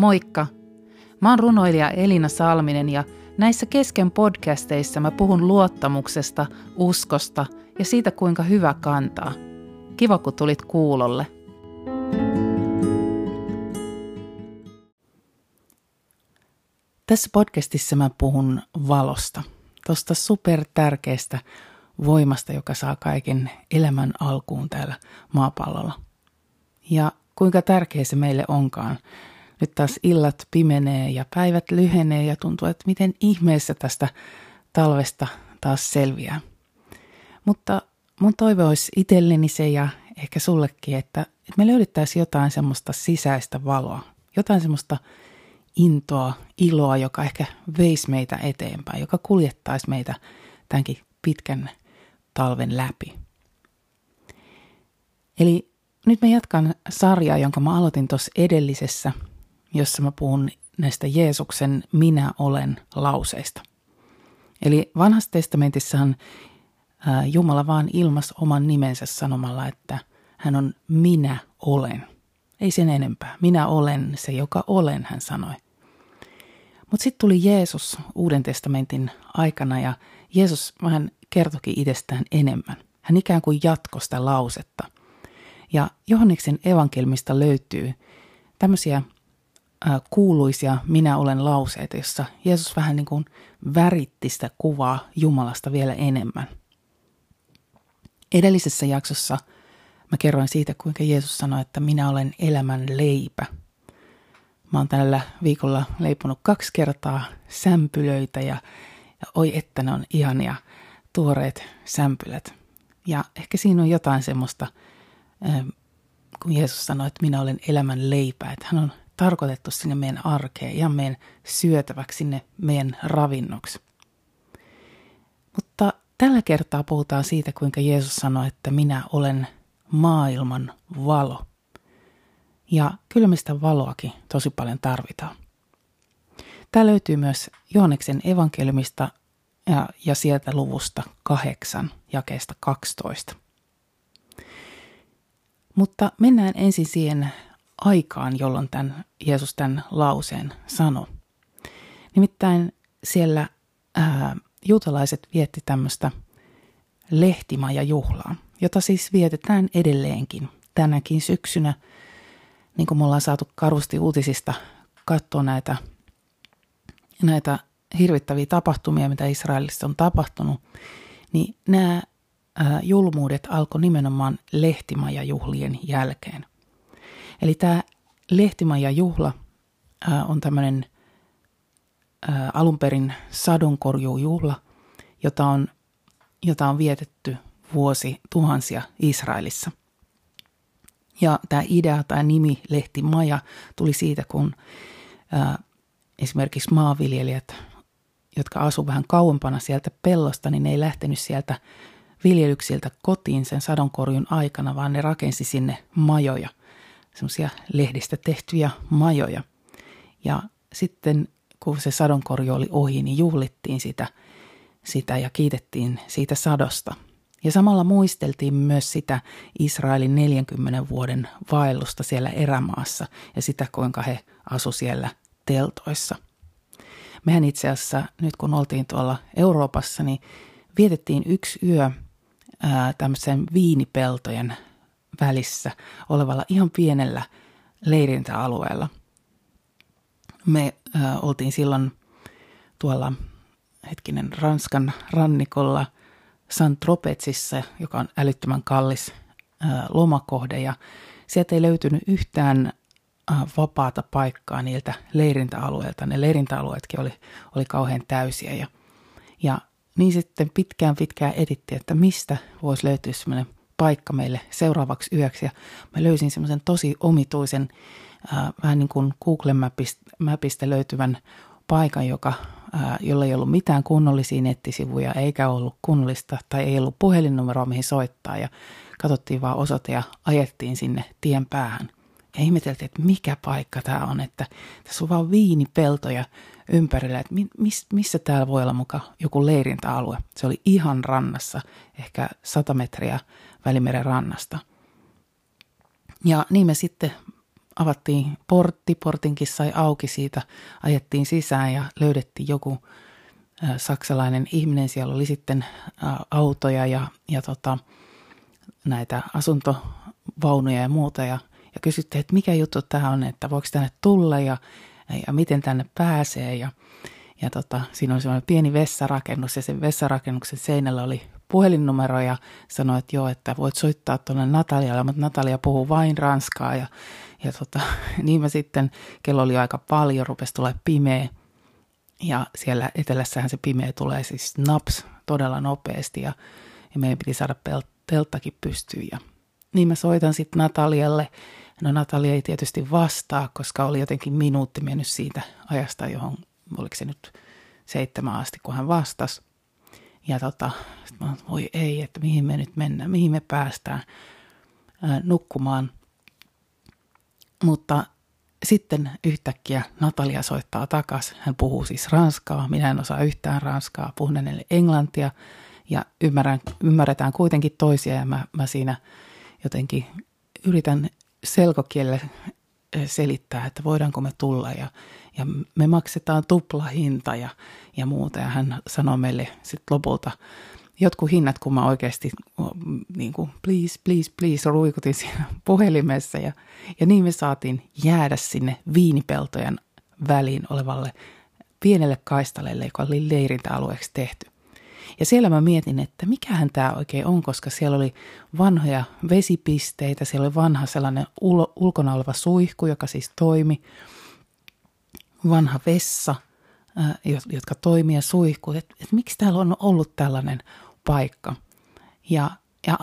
Moikka! Mä oon runoilija Elina Salminen ja näissä kesken podcasteissa mä puhun luottamuksesta, uskosta ja siitä kuinka hyvä kantaa. Kiva kun tulit kuulolle. Tässä podcastissa mä puhun valosta, tuosta super tärkeästä voimasta, joka saa kaiken elämän alkuun täällä maapallolla. Ja kuinka tärkeä se meille onkaan. Nyt taas illat pimenee ja päivät lyhenee ja tuntuu, että miten ihmeessä tästä talvesta taas selviää. Mutta mun toive olisi itselleni se ja ehkä sullekin, että, me löydettäisiin jotain semmoista sisäistä valoa, jotain semmoista intoa, iloa, joka ehkä veisi meitä eteenpäin, joka kuljettaisi meitä tämänkin pitkän talven läpi. Eli nyt mä jatkan sarjaa, jonka mä aloitin tuossa edellisessä, jossa mä puhun näistä Jeesuksen minä olen lauseista. Eli vanhassa testamentissahan Jumala vaan ilmas oman nimensä sanomalla, että hän on minä olen. Ei sen enempää. Minä olen se, joka olen, hän sanoi. Mutta sitten tuli Jeesus Uuden testamentin aikana ja Jeesus vähän kertoki itsestään enemmän. Hän ikään kuin jatkoi sitä lausetta. Ja Johanneksen evankelmista löytyy tämmöisiä kuuluisia minä olen lauseita, jossa Jeesus vähän niin kuin väritti sitä kuvaa Jumalasta vielä enemmän. Edellisessä jaksossa mä kerroin siitä, kuinka Jeesus sanoi, että minä olen elämän leipä. Mä oon tällä viikolla leiponut kaksi kertaa sämpylöitä ja, ja oi että ne on ihania tuoreet sämpylät. Ja ehkä siinä on jotain semmoista, kun Jeesus sanoi, että minä olen elämän leipä, että hän on tarkoitettu sinne meidän arkeen ja meidän syötäväksi sinne meidän ravinnoksi. Mutta tällä kertaa puhutaan siitä, kuinka Jeesus sanoi, että minä olen maailman valo. Ja kyllä me sitä valoakin tosi paljon tarvitaan. Tämä löytyy myös Johaneksen evankeliumista ja, ja sieltä luvusta kahdeksan jakeesta 12. Mutta mennään ensin siihen aikaan, jolloin tämän, Jeesus tämän lauseen sanoi. Nimittäin siellä ää, juutalaiset vietti tämmöistä lehtimaja-juhlaa, jota siis vietetään edelleenkin tänäkin syksynä. Niin kuin me ollaan saatu karusti uutisista katsoa näitä, näitä hirvittäviä tapahtumia, mitä Israelissa on tapahtunut, niin nämä julmuudet alkoi nimenomaan lehtimajajuhlien jälkeen. Eli tämä lehtimajajuhla on tämmöinen alun perin sadonkorjuujuhla, jota on, jota on vietetty vuosi tuhansia Israelissa. Ja tämä idea tai nimi Lehtimaja tuli siitä, kun ää, esimerkiksi maanviljelijät, jotka asuivat vähän kauempana sieltä pellosta, niin ne ei lähtenyt sieltä viljelyksiltä kotiin sen sadonkorjun aikana, vaan ne rakensi sinne majoja, semmoisia lehdistä tehtyjä majoja. Ja sitten kun se sadonkorju oli ohi, niin juhlittiin sitä, sitä ja kiitettiin siitä sadosta. Ja samalla muisteltiin myös sitä Israelin 40 vuoden vaellusta siellä erämaassa ja sitä, kuinka he asu siellä teltoissa. Mehän itse asiassa nyt kun oltiin tuolla Euroopassa, niin vietettiin yksi yö ää, tämmöisen viinipeltojen välissä olevalla ihan pienellä leirintäalueella. Me ää, oltiin silloin tuolla hetkinen Ranskan rannikolla Saint-Tropezissa, joka on älyttömän kallis ää, lomakohde ja sieltä ei löytynyt yhtään vapaata paikkaa niiltä leirintäalueilta. Ne leirintäalueetkin oli, oli kauhean täysiä ja, ja niin sitten pitkään pitkään editti, että mistä voisi löytyä semmoinen paikka meille seuraavaksi yöksi. Ja mä löysin semmoisen tosi omituisen, äh, vähän niin kuin Google Mapista, löytyvän paikan, joka, äh, jolla ei ollut mitään kunnollisia nettisivuja, eikä ollut kunnollista tai ei ollut puhelinnumeroa, mihin soittaa. Ja katsottiin vaan osoite ja ajettiin sinne tien päähän. Ja ihmeteltiin, että mikä paikka tämä on, että tässä on vaan viinipeltoja ympärillä, että miss, missä täällä voi olla muka joku leirintäalue. Se oli ihan rannassa, ehkä 100 metriä Välimeren rannasta. Ja niin me sitten avattiin portti, portinkin sai auki siitä, ajettiin sisään ja löydettiin joku saksalainen ihminen. Siellä oli sitten autoja ja, ja tota, näitä asuntovaunuja ja muuta ja, ja kysyttiin, että mikä juttu tämä on, että voiko tänne tulla ja, ja miten tänne pääsee ja, ja tota, siinä oli semmoinen pieni vessarakennus ja sen vessarakennuksen seinällä oli puhelinnumero ja sanoi, että joo, että voit soittaa tuonne Natalialle, mutta Natalia puhuu vain ranskaa ja, ja tota, niin mä sitten, kello oli aika paljon, rupesi tulee pimeä ja siellä etelässähän se pimeä tulee siis naps todella nopeasti ja, ja meidän piti saada pel- telttakin pystyyn ja niin mä soitan sitten Natalialle. No Natalia ei tietysti vastaa, koska oli jotenkin minuutti mennyt siitä ajasta, johon oliko se nyt seitsemän asti, kun hän vastasi. Ja tota, mä voi ei, että mihin me nyt mennään, mihin me päästään ää, nukkumaan. Mutta sitten yhtäkkiä Natalia soittaa takas. Hän puhuu siis ranskaa. Minä en osaa yhtään ranskaa. Puhun hänelle englantia ja ymmärrän, ymmärretään kuitenkin toisia ja mä, mä siinä jotenkin yritän selkokielelle selittää, että voidaanko me tulla ja, ja me maksetaan tuplahinta ja, ja muuta. Ja hän sanoi meille sitten lopulta jotkut hinnat, kun mä oikeasti niin kuin, please, please, please ruikutin siinä puhelimessa. Ja, ja niin me saatiin jäädä sinne viinipeltojen väliin olevalle pienelle kaistaleelle, joka oli leirintäalueeksi tehty. Ja siellä mä mietin, että mikähän tämä oikein on, koska siellä oli vanhoja vesipisteitä, siellä oli vanha sellainen ul- ulkona oleva suihku, joka siis toimi, vanha vessa, jotka toimii ja suihku, että et miksi täällä on ollut tällainen paikka. Ja, ja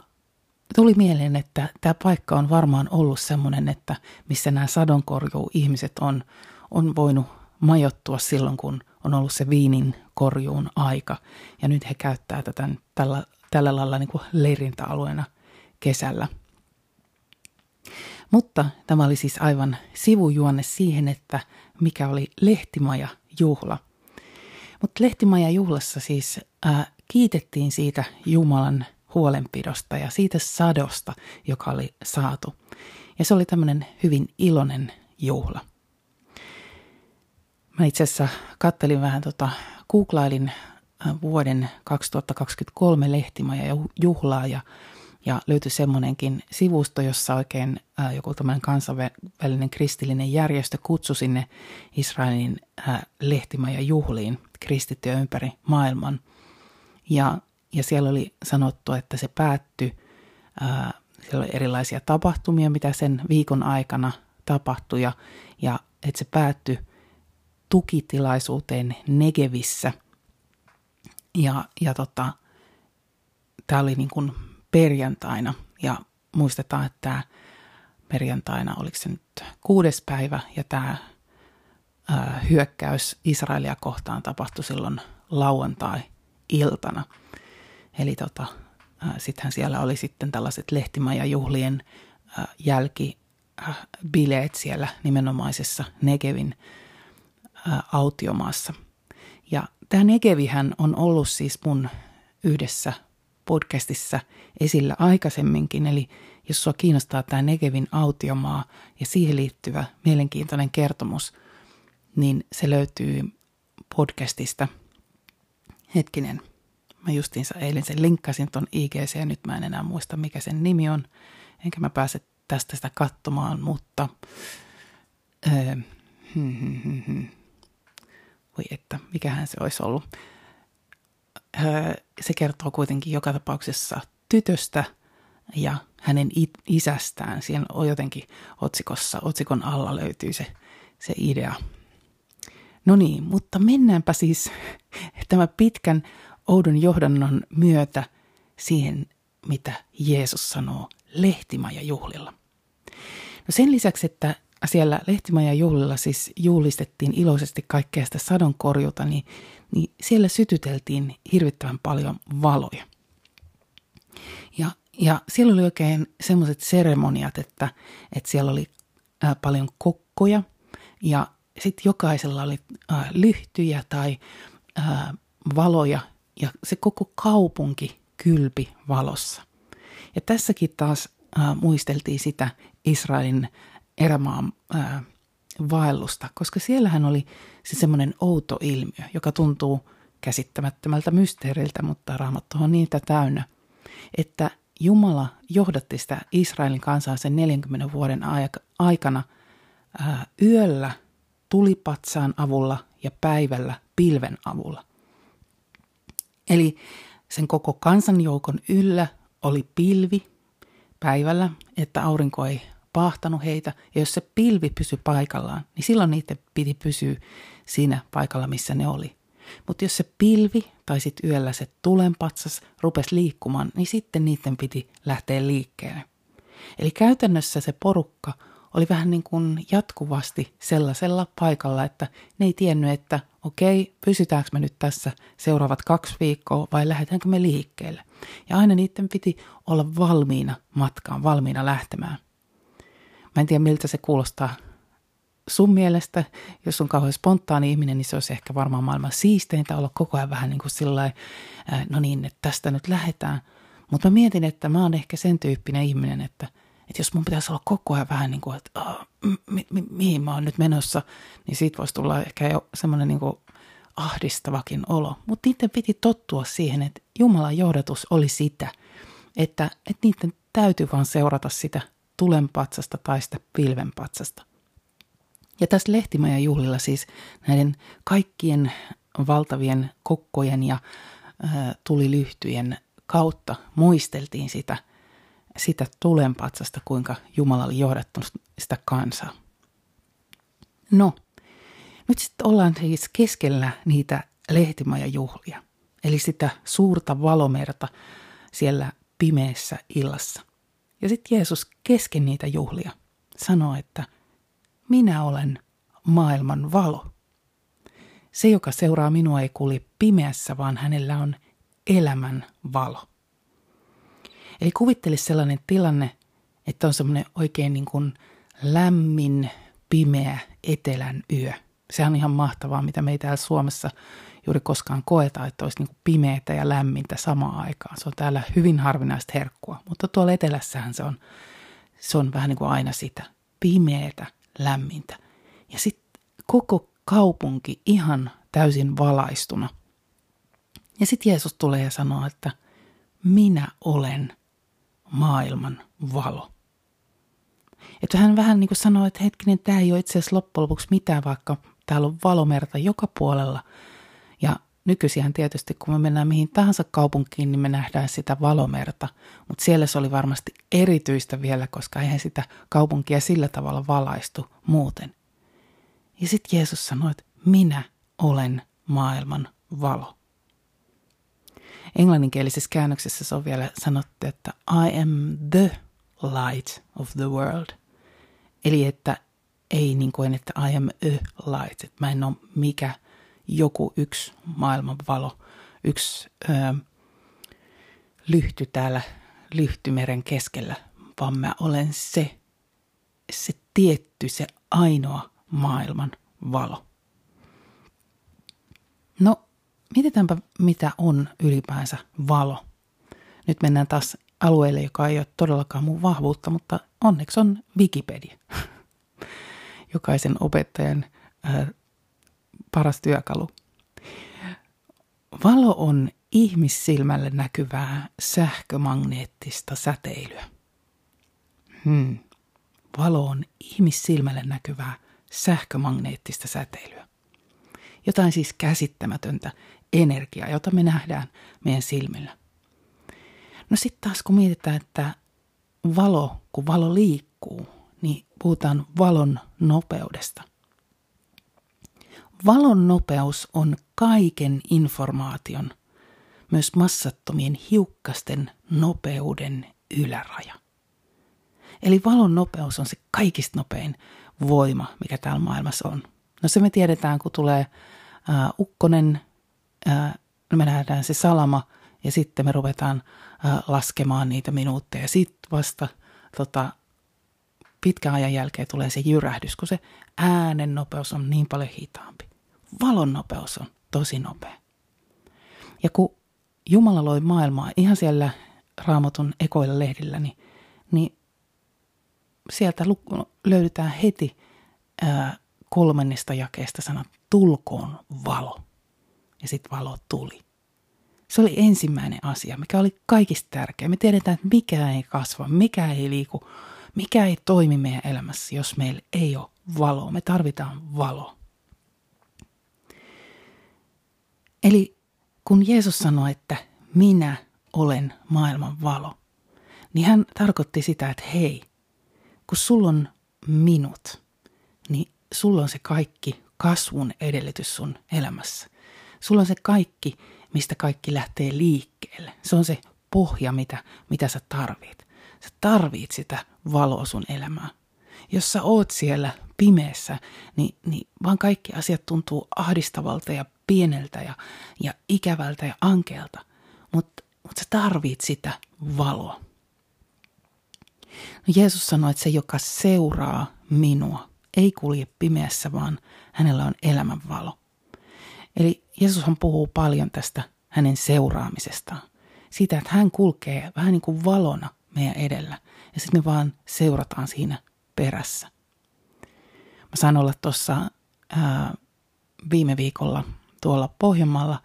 tuli mieleen, että tämä paikka on varmaan ollut semmoinen, että missä nämä sadonkorjuu ihmiset on, on voinut majottua silloin, kun on ollut se viinin korjuun aika. Ja nyt he käyttää tätä tällä, tällä lailla niin kuin leirintäalueena kesällä. Mutta tämä oli siis aivan sivujuonne siihen, että mikä oli lehtimaja juhla. Mutta lehtimaja juhlassa siis ää, kiitettiin siitä Jumalan huolenpidosta ja siitä sadosta, joka oli saatu. Ja se oli tämmöinen hyvin iloinen juhla. Mä itse asiassa kattelin vähän tota, googlailin äh, vuoden 2023 lehtimaja ja juhlaa ja, ja löytyi semmoinenkin sivusto, jossa oikein joku tämmöinen kansainvälinen kristillinen järjestö kutsui sinne Israelin ää, äh, lehtimaja juhliin kristittyjä ympäri maailman. Ja, ja siellä oli sanottu, että se päättyi, ää, siellä oli erilaisia tapahtumia, mitä sen viikon aikana tapahtui ja, ja että se päättyi tukitilaisuuteen Negevissä. Ja, ja tota, tämä oli niin kuin perjantaina ja muistetaan, että tämä perjantaina, oliko se nyt kuudes päivä ja tämä ää, hyökkäys Israelia kohtaan tapahtui silloin lauantai-iltana. Eli tota, sittenhän siellä oli sitten tällaiset lehtimajajuhlien jälkibileet siellä nimenomaisessa Negevin autiomaassa. Ja tämä Negevihän on ollut siis mun yhdessä podcastissa esillä aikaisemminkin, eli jos sua kiinnostaa tämä Negevin autiomaa ja siihen liittyvä mielenkiintoinen kertomus, niin se löytyy podcastista. Hetkinen, mä justiinsa eilen sen linkkasin ton IGC ja nyt mä en enää muista mikä sen nimi on, enkä mä pääse tästä sitä katsomaan, mutta öö, hmm, hmm, hmm, hmm voi että, mikähän se olisi ollut. Se kertoo kuitenkin joka tapauksessa tytöstä ja hänen isästään. Siinä on jotenkin otsikossa, otsikon alla löytyy se, se idea. No niin, mutta mennäänpä siis tämä pitkän oudon johdannon myötä siihen, mitä Jeesus sanoo lehtimaja juhlilla. No sen lisäksi, että siellä Lehtimajan juhlilla siis juhlistettiin iloisesti kaikkea sitä sadonkorjuta, niin, niin siellä sytyteltiin hirvittävän paljon valoja. Ja, ja siellä oli oikein semmoiset seremoniat, että, että siellä oli ää, paljon kokkoja ja sitten jokaisella oli ää, lyhtyjä tai ää, valoja ja se koko kaupunki kylpi valossa. Ja tässäkin taas ää, muisteltiin sitä Israelin erämaan ää, vaellusta, koska siellähän oli se semmoinen outo ilmiö, joka tuntuu käsittämättömältä mysteeriltä, mutta raamattu on niitä täynnä, että Jumala johdatti sitä Israelin kansaa sen 40 vuoden aikana ää, yöllä tulipatsaan avulla ja päivällä pilven avulla. Eli sen koko kansanjoukon yllä oli pilvi päivällä, että aurinko ei pahtanut heitä. Ja jos se pilvi pysyi paikallaan, niin silloin niiden piti pysyä siinä paikalla, missä ne oli. Mutta jos se pilvi tai sitten yöllä se tulenpatsas rupesi liikkumaan, niin sitten niiden piti lähteä liikkeelle. Eli käytännössä se porukka oli vähän niin kuin jatkuvasti sellaisella paikalla, että ne ei tiennyt, että okei, pysytäänkö me nyt tässä seuraavat kaksi viikkoa vai lähdetäänkö me liikkeelle. Ja aina niiden piti olla valmiina matkaan, valmiina lähtemään. Mä en tiedä, miltä se kuulostaa sun mielestä, jos on kauhean spontaani ihminen, niin se olisi ehkä varmaan maailman siisteintä olla koko ajan vähän niin kuin sillä no niin, että tästä nyt lähdetään. Mutta mä mietin, että mä oon ehkä sen tyyppinen ihminen, että, että jos mun pitäisi olla koko ajan vähän niin kuin, että oh, mi- mi- mihin mä oon nyt menossa, niin siitä voisi tulla ehkä jo semmoinen niin ahdistavakin olo. Mutta niiden piti tottua siihen, että Jumalan johdatus oli sitä, että, että niiden täytyy vaan seurata sitä tulenpatsasta tai sitä pilvenpatsasta. Ja tässä Lehtimäjän juhlilla siis näiden kaikkien valtavien kokkojen ja ä, tulilyhtyjen kautta muisteltiin sitä, sitä tulenpatsasta, kuinka Jumala oli johdattanut sitä kansaa. No, nyt sitten ollaan siis keskellä niitä Lehtimajan juhlia, eli sitä suurta valomerta siellä pimeässä illassa. Ja sitten Jeesus kesken niitä juhlia sanoo, että minä olen maailman valo. Se, joka seuraa minua, ei kulje pimeässä, vaan hänellä on elämän valo. Eli kuvittele sellainen tilanne, että on semmoinen oikein niin kuin lämmin, pimeä etelän yö. Se on ihan mahtavaa, mitä me ei täällä Suomessa juuri koskaan koeta, että olisi niin pimeätä ja lämmintä samaan aikaan. Se on täällä hyvin harvinaista herkkua, mutta tuolla etelässähän se on, se on vähän niin kuin aina sitä. Pimeätä, lämmintä. Ja sitten koko kaupunki ihan täysin valaistuna. Ja sitten Jeesus tulee ja sanoo, että minä olen maailman valo. Että hän vähän niin kuin sanoo, että hetkinen, tämä ei ole itse asiassa loppujen lopuksi mitään, vaikka täällä on valomerta joka puolella. Ja nykyisin tietysti, kun me mennään mihin tahansa kaupunkiin, niin me nähdään sitä valomerta. Mutta siellä se oli varmasti erityistä vielä, koska eihän sitä kaupunkia sillä tavalla valaistu muuten. Ja sitten Jeesus sanoi, että minä olen maailman valo. Englanninkielisessä käännöksessä se on vielä sanottu, että I am the light of the world. Eli että ei niin kuin, että I am a light, että mä en ole mikä joku yksi maailman valo, yksi ö, lyhty täällä lyhtymeren keskellä, vaan mä olen se, se tietty, se ainoa maailman valo. No, mietitäänpä mitä on ylipäänsä valo. Nyt mennään taas alueelle, joka ei ole todellakaan mun vahvuutta, mutta onneksi on Wikipedia. Jokaisen opettajan paras työkalu. Valo on ihmissilmälle näkyvää sähkömagneettista säteilyä. Hmm. Valo on ihmissilmälle näkyvää sähkömagneettista säteilyä. Jotain siis käsittämätöntä energiaa, jota me nähdään meidän silmillä. No sitten taas kun mietitään, että valo, kun valo liikkuu, niin puhutaan valon nopeudesta – Valon nopeus on kaiken informaation, myös massattomien hiukkasten nopeuden yläraja. Eli valon nopeus on se kaikista nopein voima, mikä täällä maailmassa on. No se me tiedetään, kun tulee ää, ukkonen, ää, me nähdään se salama ja sitten me ruvetaan ää, laskemaan niitä minuutteja. Sitten vasta tota, pitkän ajan jälkeen tulee se jyrähdys, kun se äänen nopeus on niin paljon hitaampi. Valon nopeus on tosi nopea. Ja kun Jumala loi maailmaa ihan siellä raamatun ekoilla lehdillä, niin, niin sieltä löydetään heti ää, kolmannesta jakeesta sanat tulkoon valo. Ja sitten valo tuli. Se oli ensimmäinen asia, mikä oli kaikista tärkeä. Me tiedetään, että mikä ei kasva, mikä ei liiku, mikä ei toimi meidän elämässä, jos meillä ei ole valoa. Me tarvitaan valoa. Eli kun Jeesus sanoi, että minä olen maailman valo, niin hän tarkoitti sitä, että hei, kun sulla on minut, niin sulla on se kaikki kasvun edellytys sun elämässä. Sulla on se kaikki, mistä kaikki lähtee liikkeelle. Se on se pohja, mitä, mitä sä tarvit. Sä tarvit sitä valoa sun elämään. Jos sä oot siellä pimeässä, niin, niin vaan kaikki asiat tuntuu ahdistavalta ja pieneltä ja, ja ikävältä ja ankealta. Mutta mut sä tarvit sitä valoa. No Jeesus sanoi, että se, joka seuraa minua, ei kulje pimeässä, vaan hänellä on elämän valo. Eli Jeesushan puhuu paljon tästä hänen seuraamisestaan. Siitä, että hän kulkee vähän niin kuin valona meidän edellä. Ja sitten me vaan seurataan siinä perässä. Mä sain olla tuossa viime viikolla tuolla Pohjanmaalla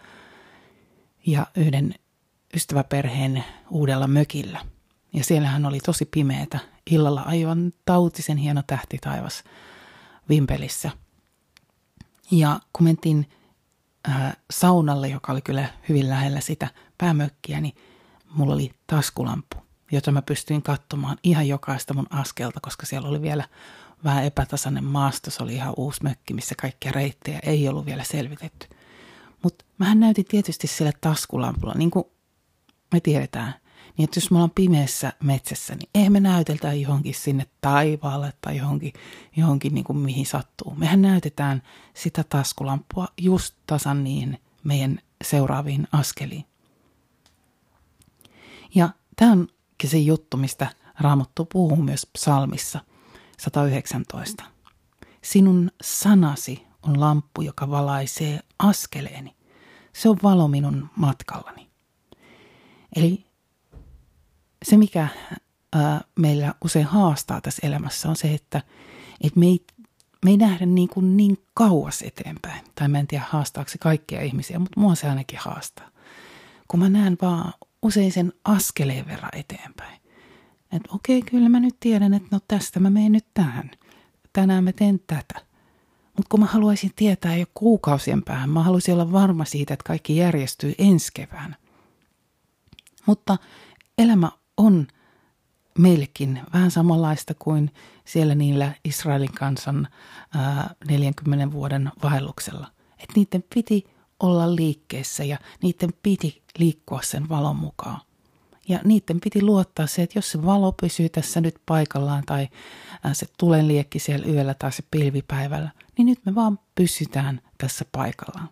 ja yhden ystäväperheen uudella mökillä. Ja siellähän oli tosi pimeätä. Illalla aivan tautisen hieno tähti taivas vimpelissä. Ja kun mentiin äh, saunalle, joka oli kyllä hyvin lähellä sitä päämökkiä, niin mulla oli taskulampu, jota mä pystyin katsomaan ihan jokaista mun askelta, koska siellä oli vielä vähän epätasainen maasto. Se oli ihan uusi mökki, missä kaikkia reittejä ei ollut vielä selvitetty. Mutta mähän näytin tietysti sille taskulampulla, niin kuin me tiedetään, niin että jos me ollaan pimeässä metsässä, niin eihän me näyteltä johonkin sinne taivaalle tai johonkin, johonkin niin kuin mihin sattuu. Mehän näytetään sitä taskulampua just tasan niin meidän seuraaviin askeliin. Ja tämä onkin se juttu, mistä Raamattu puhuu myös psalmissa 119. Sinun sanasi on lamppu, joka valaisee askeleeni. Se on valo minun matkallani. Eli se, mikä ää, meillä usein haastaa tässä elämässä, on se, että, että me, ei, me ei nähdä niin, kuin niin kauas eteenpäin. Tai mä en tiedä haastaako se kaikkia ihmisiä, mutta mua se ainakin haastaa. Kun mä näen vaan usein sen askeleen verran eteenpäin. Että okei, okay, kyllä mä nyt tiedän, että no tästä mä menen nyt tähän. Tänään mä teen tätä. Mutta kun mä haluaisin tietää jo kuukausien päähän, mä haluaisin olla varma siitä, että kaikki järjestyy ensi kevään. Mutta elämä on meillekin vähän samanlaista kuin siellä niillä Israelin kansan ää, 40 vuoden vaelluksella. Että niiden piti olla liikkeessä ja niiden piti liikkua sen valon mukaan. Ja niiden piti luottaa se, että jos se valo pysyy tässä nyt paikallaan tai se tulen liekki siellä yöllä tai se pilvipäivällä, niin nyt me vaan pysytään tässä paikallaan.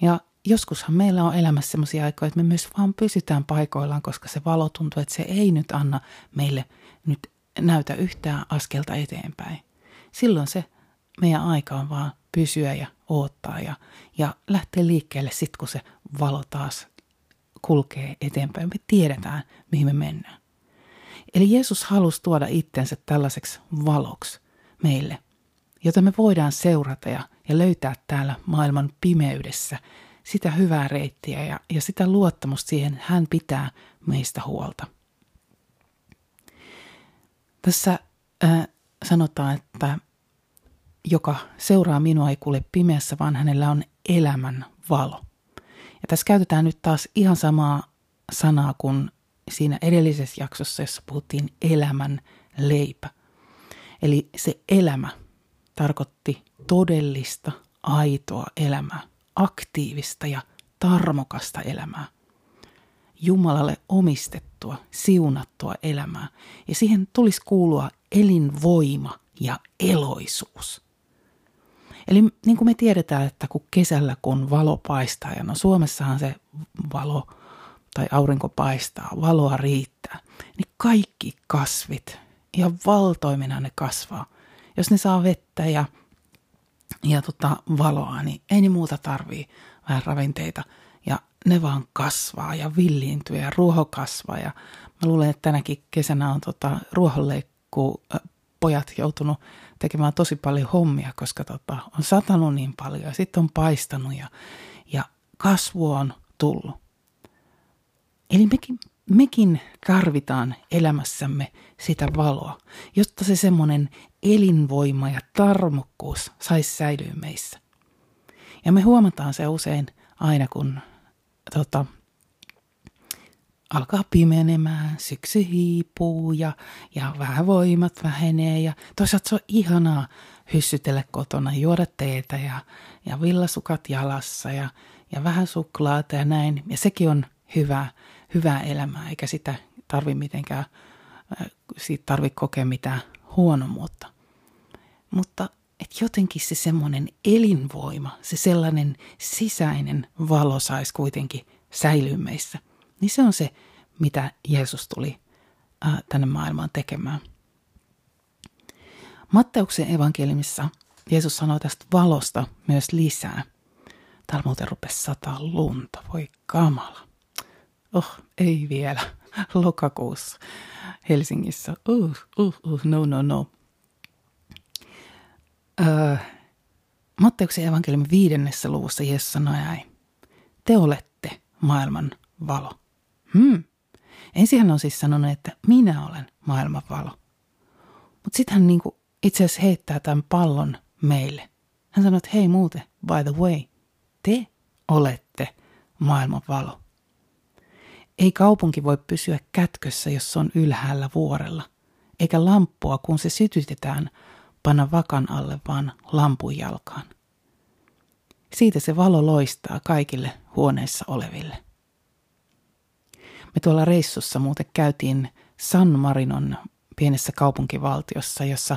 Ja joskushan meillä on elämässä sellaisia aikoja, että me myös vaan pysytään paikoillaan, koska se valo tuntuu, että se ei nyt anna meille nyt näytä yhtään askelta eteenpäin. Silloin se meidän aika on vaan pysyä ja odottaa ja, ja lähteä liikkeelle sitten, kun se valo taas kulkee eteenpäin. Me tiedetään, mihin me mennään. Eli Jeesus halusi tuoda itsensä tällaiseksi valoksi meille, jota me voidaan seurata ja, ja löytää täällä maailman pimeydessä – sitä hyvää reittiä ja, ja sitä luottamusta siihen, hän pitää meistä huolta. Tässä äh, sanotaan, että joka seuraa minua ei kuule pimeässä, vaan hänellä on elämän valo. Ja tässä käytetään nyt taas ihan samaa sanaa kuin siinä edellisessä jaksossa, jossa puhuttiin elämän leipä. Eli se elämä tarkoitti todellista, aitoa elämää aktiivista ja tarmokasta elämää. Jumalalle omistettua, siunattua elämää. Ja siihen tulisi kuulua elinvoima ja eloisuus. Eli niin kuin me tiedetään, että kun kesällä kun valo paistaa, ja no Suomessahan se valo tai aurinko paistaa, valoa riittää, niin kaikki kasvit, ihan valtoimena ne kasvaa. Jos ne saa vettä ja ja tota, valoa, niin ei ne muuta tarvii vähän ravinteita. Ja ne vaan kasvaa ja villiintyy ja ruoho kasvaa. Ja mä luulen, että tänäkin kesänä on tota, ruohonleikkuukautta jotkut pojat joutunut tekemään tosi paljon hommia, koska tota, on satanut niin paljon ja sitten on paistanut ja, ja kasvu on tullut. Eli mekin, mekin tarvitaan elämässämme sitä valoa, jotta se semmoinen elinvoima ja tarmokkuus saisi säilyä meissä. Ja me huomataan se usein aina, kun tota, alkaa pimenemään, syksy hiipuu ja, ja vähän voimat vähenee ja toisaalta se on ihanaa hyssytellä kotona, juoda teetä ja, ja villasukat jalassa ja, ja vähän suklaata ja näin. Ja sekin on hyvää, hyvää elämää, eikä sitä tarvi mitenkään, äh, siitä tarvi kokea mitään huonomuutta. Mutta et jotenkin se semmoinen elinvoima, se sellainen sisäinen valo saisi kuitenkin säilyä meissä – niin se on se, mitä Jeesus tuli tänne maailmaan tekemään. Matteuksen evankeliumissa Jeesus sanoo tästä valosta myös lisää. Täällä muuten rupesi sataa lunta, voi kamala. Oh, ei vielä. Lokakuussa Helsingissä. Uh, uh, uh, no, no, no. Öö, Matteuksen evankeliumin viidennessä luvussa Jeesus sanoi. Te olette maailman valo. Hmm. Ensin hän on siis sanonut, että minä olen maailman valo. Mutta sitten hän niinku itse asiassa heittää tämän pallon meille. Hän sanoo, että hei muuten, by the way, te olette maailman valo. Ei kaupunki voi pysyä kätkössä, jos se on ylhäällä vuorella, eikä lamppua, kun se sytytetään, panna vakan alle, vaan lampun jalkaan. Siitä se valo loistaa kaikille huoneissa oleville. Me tuolla reissussa muuten käytiin San Marinon pienessä kaupunkivaltiossa, jossa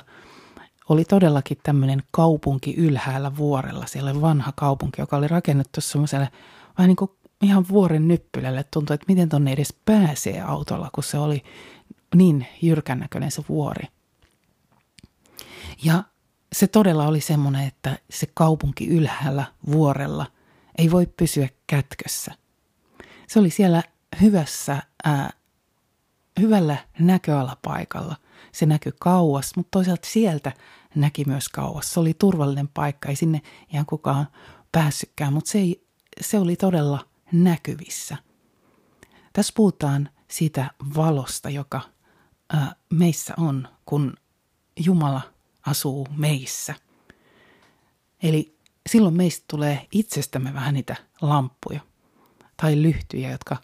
oli todellakin tämmöinen kaupunki ylhäällä vuorella. Siellä oli vanha kaupunki, joka oli rakennettu semmoiselle vähän niin kuin ihan vuoren nyppylälle. Tuntui, että miten tonne edes pääsee autolla, kun se oli niin jyrkän näköinen se vuori. Ja se todella oli semmoinen, että se kaupunki ylhäällä vuorella ei voi pysyä kätkössä. Se oli siellä hyvässä, ää, hyvällä näköalapaikalla. Se näkyi kauas, mutta toisaalta sieltä näki myös kauas. Se oli turvallinen paikka, ei sinne ihan kukaan päässytkään, mutta se, ei, se oli todella näkyvissä. Tässä puhutaan siitä valosta, joka ää, meissä on, kun Jumala asuu meissä. Eli silloin meistä tulee itsestämme vähän niitä lamppuja tai lyhtyjä, jotka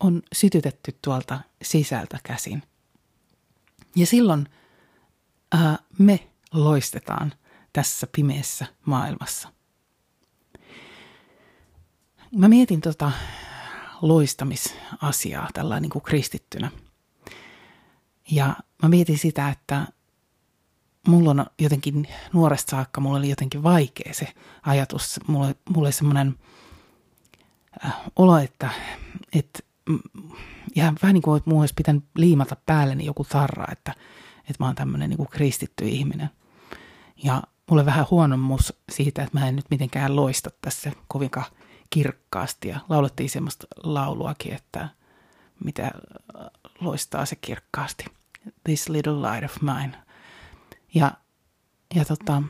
on sytytetty tuolta sisältä käsin. Ja silloin ää, me loistetaan tässä pimeässä maailmassa. Mä mietin tota loistamisasiaa tällä niin kuin kristittynä. Ja mä mietin sitä, että mulla on jotenkin nuoresta saakka, mulla oli jotenkin vaikea se ajatus. Mulla, mulla oli semmoinen äh, olo, että, että ja vähän niin kuin mun olisi pitänyt liimata päälleni joku tarra, että, että mä oon tämmöinen niin kristitty ihminen. Ja mulle vähän huonommuus siitä, että mä en nyt mitenkään loista tässä kovinkaan kirkkaasti. Ja laulettiin semmoista lauluakin, että mitä loistaa se kirkkaasti. This little light of mine. Ja, ja tota,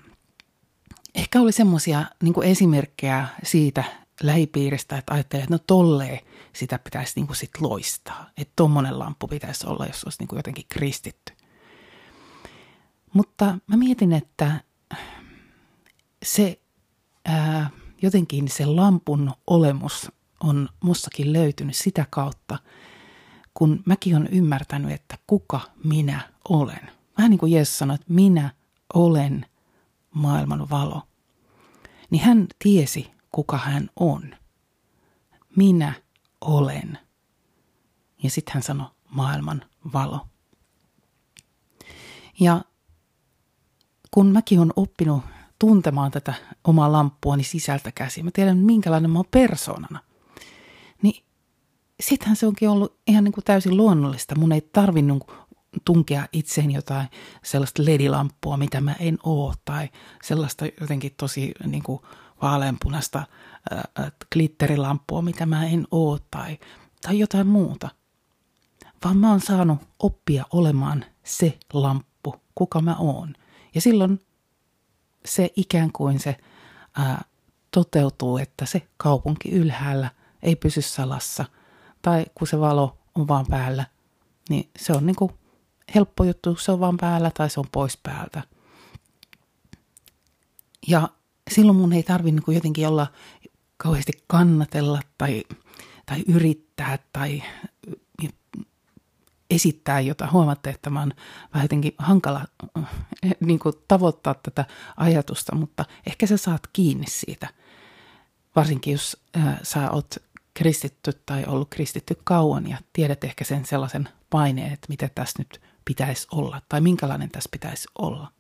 ehkä oli semmoisia niin esimerkkejä siitä, lähipiiristä, että ajattelee, että no tolleen sitä pitäisi niin kuin sit loistaa. Että tuommoinen lamppu pitäisi olla, jos olisi niin kuin jotenkin kristitty. Mutta mä mietin, että se ää, jotenkin se lampun olemus on mussakin löytynyt sitä kautta, kun mäkin on ymmärtänyt, että kuka minä olen. Vähän niin kuin Jeesus sanoi, että minä olen maailman valo. Niin hän tiesi, kuka hän on. Minä olen. Ja sitten hän sanoi maailman valo. Ja kun mäkin olen oppinut tuntemaan tätä omaa lamppuani sisältä käsin, mä tiedän minkälainen mä oon persoonana, niin sittenhän se onkin ollut ihan niin kuin täysin luonnollista. Mun ei tarvinnut tunkea itseen jotain sellaista ledilamppua, mitä mä en oo, tai sellaista jotenkin tosi niin kuin vaaleanpunasta glitterilampua, mitä mä en oo, tai, tai jotain muuta. Vaan mä oon saanut oppia olemaan se lamppu, kuka mä oon. Ja silloin se ikään kuin se ää, toteutuu, että se kaupunki ylhäällä ei pysy salassa. Tai kun se valo on vaan päällä, niin se on niin kuin helppo juttu, se on vaan päällä tai se on pois päältä. Ja silloin mun ei tarvi niin jotenkin olla kauheasti kannatella tai, tai yrittää tai esittää jotain. Huomaatte, että mä oon vähän jotenkin hankala niin kuin tavoittaa tätä ajatusta, mutta ehkä sä saat kiinni siitä. Varsinkin jos äh, sä oot kristitty tai ollut kristitty kauan ja tiedät ehkä sen sellaisen paineen, että mitä tässä nyt pitäisi olla tai minkälainen tässä pitäisi olla.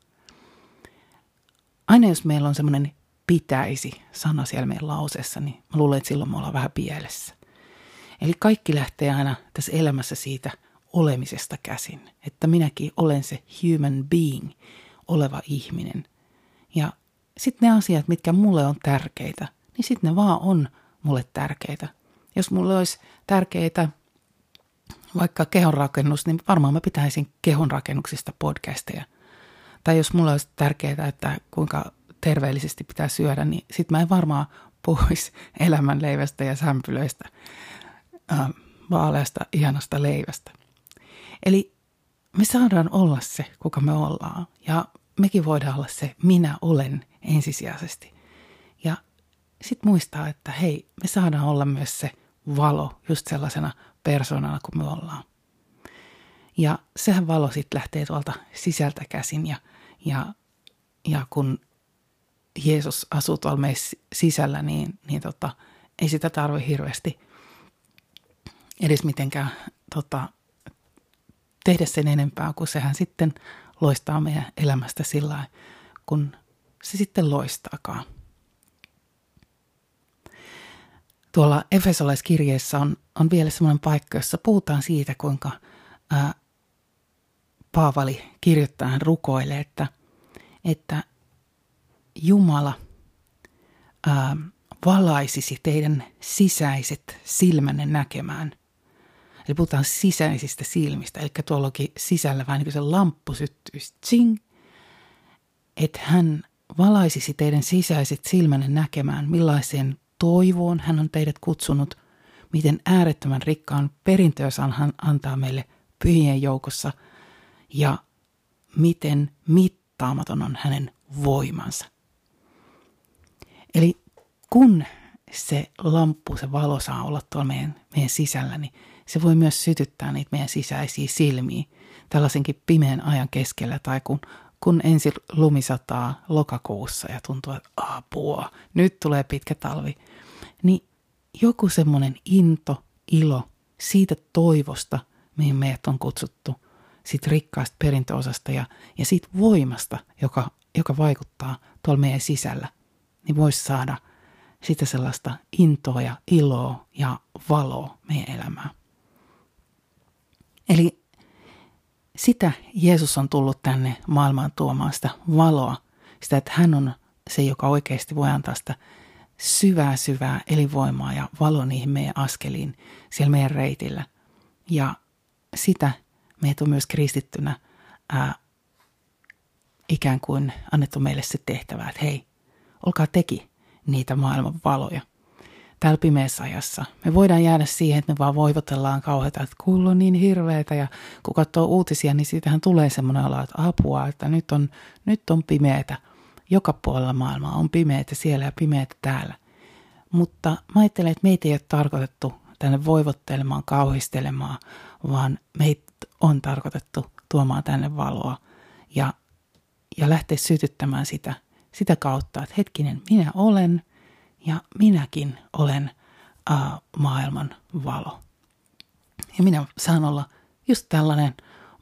Aina jos meillä on semmoinen pitäisi sana siellä meidän lauseessa, niin mä luulen, että silloin me ollaan vähän pielessä. Eli kaikki lähtee aina tässä elämässä siitä olemisesta käsin, että minäkin olen se human being, oleva ihminen. Ja sitten ne asiat, mitkä mulle on tärkeitä, niin sitten ne vaan on mulle tärkeitä. Jos mulle olisi tärkeitä vaikka kehonrakennus, niin varmaan mä pitäisin kehonrakennuksista podcasteja. Tai jos mulla olisi tärkeää, että kuinka terveellisesti pitää syödä, niin sit mä en varmaan puhuisi elämänleivästä ja sämpylöistä, äh, vaaleasta, ihanasta leivästä. Eli me saadaan olla se, kuka me ollaan. Ja mekin voidaan olla se minä olen ensisijaisesti. Ja sitten muistaa, että hei, me saadaan olla myös se valo just sellaisena persoonana kuin me ollaan. Ja sehän valo sitten lähtee tuolta sisältä käsin ja, ja, ja kun Jeesus asuu tuolla meissä sisällä, niin, niin tota, ei sitä tarvi hirveästi edes mitenkään tota, tehdä sen enempää, kun sehän sitten loistaa meidän elämästä sillä kun se sitten loistaakaan. Tuolla Efesolaiskirjeessä on, on vielä semmoinen paikka, jossa puhutaan siitä, kuinka ää, Paavali kirjoittaa, hän rukoilee, että, että Jumala ää, valaisisi teidän sisäiset silmänne näkemään. Eli puhutaan sisäisistä silmistä, eli tuollakin sisällä vähän niin kuin se lamppu syttyisi, tsing, että hän valaisisi teidän sisäiset silmänne näkemään, millaiseen toivoon hän on teidät kutsunut, miten äärettömän rikkaan perintöönsä hän antaa meille pyhien joukossa ja miten mittaamaton on hänen voimansa. Eli kun se lamppu, se valo saa olla tuolla meidän, meidän sisällä, niin se voi myös sytyttää niitä meidän sisäisiä silmiä tällaisenkin pimeän ajan keskellä tai kun, kun ensi lumi sataa lokakuussa ja tuntuu, että apua, nyt tulee pitkä talvi, niin joku semmoinen into, ilo siitä toivosta, mihin meidät on kutsuttu, siitä rikkaasta perintöosasta ja, ja siitä voimasta, joka, joka vaikuttaa tuolla meidän sisällä, niin voisi saada sitä sellaista intoa ja iloa ja valoa meidän elämään. Eli sitä Jeesus on tullut tänne maailmaan tuomaan sitä valoa, sitä, että hän on se, joka oikeasti voi antaa sitä syvää, syvää elinvoimaa ja valo niihin meidän askeliin siellä meidän reitillä. Ja sitä meitä on myös kristittynä ää, ikään kuin annettu meille se tehtävä, että hei, olkaa teki niitä maailman valoja täällä pimeässä ajassa. Me voidaan jäädä siihen, että me vaan voivotellaan kauheita, että kuulu on niin hirveätä ja kun katsoo uutisia, niin siitähän tulee semmoinen olo, että apua, että nyt on, nyt on pimeätä. Joka puolella maailmaa on pimeätä siellä ja pimeätä täällä. Mutta mä ajattelen, että meitä ei ole tarkoitettu tänne voivottelemaan, kauhistelemaan, vaan meitä on tarkoitettu tuomaan tänne valoa ja, ja lähteä sytyttämään sitä, sitä kautta, että hetkinen, minä olen ja minäkin olen uh, maailman valo. Ja minä saan olla just tällainen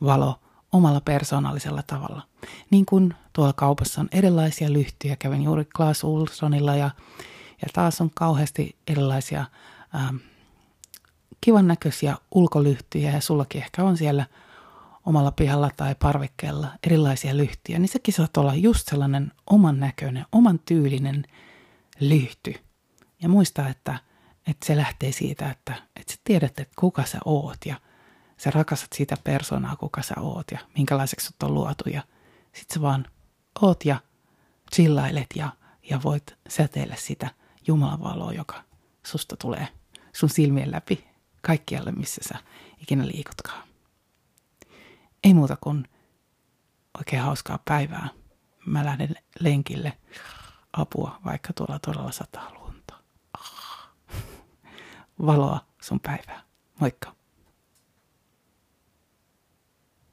valo omalla persoonallisella tavalla. Niin kuin tuolla kaupassa on erilaisia lyhtyjä, kävin juuri Klaas Ulssonilla ja, ja taas on kauheasti erilaisia ähm, kivan näköisiä ulkolyhtyjä ja sullakin ehkä on siellä omalla pihalla tai parvekkeella erilaisia lyhtyjä, niin sekin saat olla just sellainen oman näköinen, oman tyylinen lyhty. Ja muista, että, että se lähtee siitä, että, että sä tiedät, että kuka sä oot ja sä rakastat sitä persoonaa, kuka sä oot ja minkälaiseksi sut on luotu ja, Sit sä vaan oot ja chillailet ja, ja voit säteillä sitä Jumalan valoa, joka susta tulee sun silmien läpi kaikkialle, missä sä ikinä liikutkaan. Ei muuta kuin oikein hauskaa päivää. Mä lähden lenkille apua, vaikka tuolla todella sataa lunta. Valoa sun päivää. Moikka!